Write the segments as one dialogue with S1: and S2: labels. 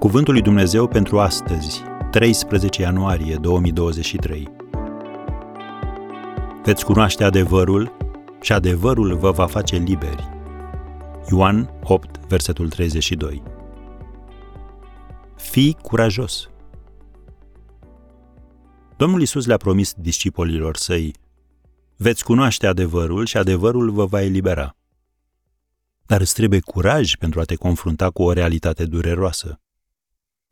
S1: Cuvântul lui Dumnezeu pentru astăzi, 13 ianuarie 2023. Veți cunoaște adevărul și adevărul vă va face liberi. Ioan 8, versetul 32. Fii curajos. Domnul Isus le-a promis discipolilor săi, veți cunoaște adevărul și adevărul vă va elibera. Dar îți trebuie curaj pentru a te confrunta cu o realitate dureroasă.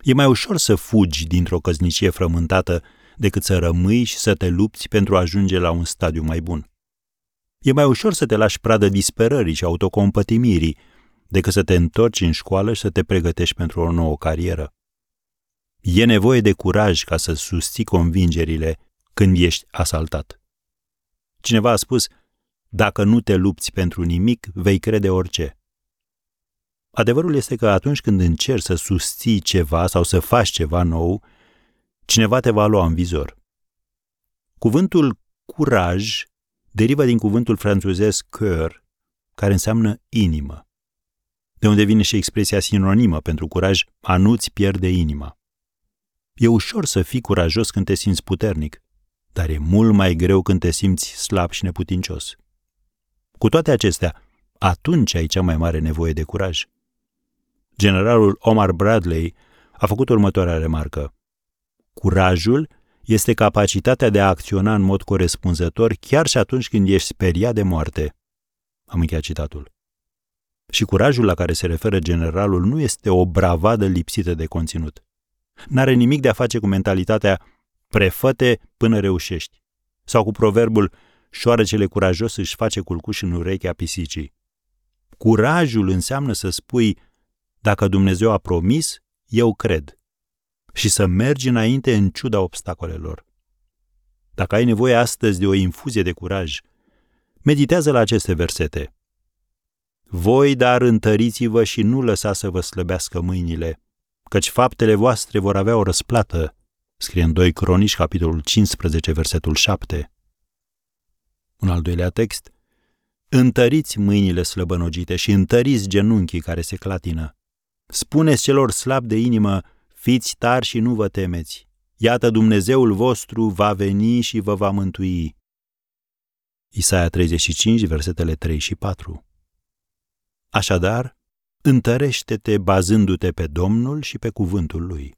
S1: E mai ușor să fugi dintr-o căznicie frământată decât să rămâi și să te lupți pentru a ajunge la un stadiu mai bun. E mai ușor să te lași pradă disperării și autocompătimirii decât să te întorci în școală și să te pregătești pentru o nouă carieră. E nevoie de curaj ca să susții convingerile când ești asaltat. Cineva a spus, dacă nu te lupți pentru nimic, vei crede orice. Adevărul este că atunci când încerci să susții ceva sau să faci ceva nou, cineva te va lua în vizor. Cuvântul curaj derivă din cuvântul franțuzesc cœur, care înseamnă inimă, de unde vine și expresia sinonimă pentru curaj, a nu-ți pierde inima. E ușor să fii curajos când te simți puternic, dar e mult mai greu când te simți slab și neputincios. Cu toate acestea, atunci ai cea mai mare nevoie de curaj generalul Omar Bradley a făcut următoarea remarcă. Curajul este capacitatea de a acționa în mod corespunzător chiar și atunci când ești speriat de moarte. Am încheiat citatul. Și curajul la care se referă generalul nu este o bravadă lipsită de conținut. N-are nimic de a face cu mentalitatea prefăte până reușești. Sau cu proverbul șoarecele curajos își face culcuș în urechea pisicii. Curajul înseamnă să spui dacă Dumnezeu a promis, eu cred. Și să mergi înainte în ciuda obstacolelor. Dacă ai nevoie astăzi de o infuzie de curaj, meditează la aceste versete. Voi, dar, întăriți-vă și nu lăsați să vă slăbească mâinile, căci faptele voastre vor avea o răsplată, scrie în 2 Cronici, capitolul 15, versetul 7. Un al doilea text. Întăriți mâinile slăbănogite și întăriți genunchii care se clatină. Spuneți celor slabi de inimă, fiți tari și nu vă temeți. Iată Dumnezeul vostru va veni și vă va mântui. Isaia 35, versetele 3 și 4. Așadar, întărește-te bazându-te pe Domnul și pe cuvântul Lui.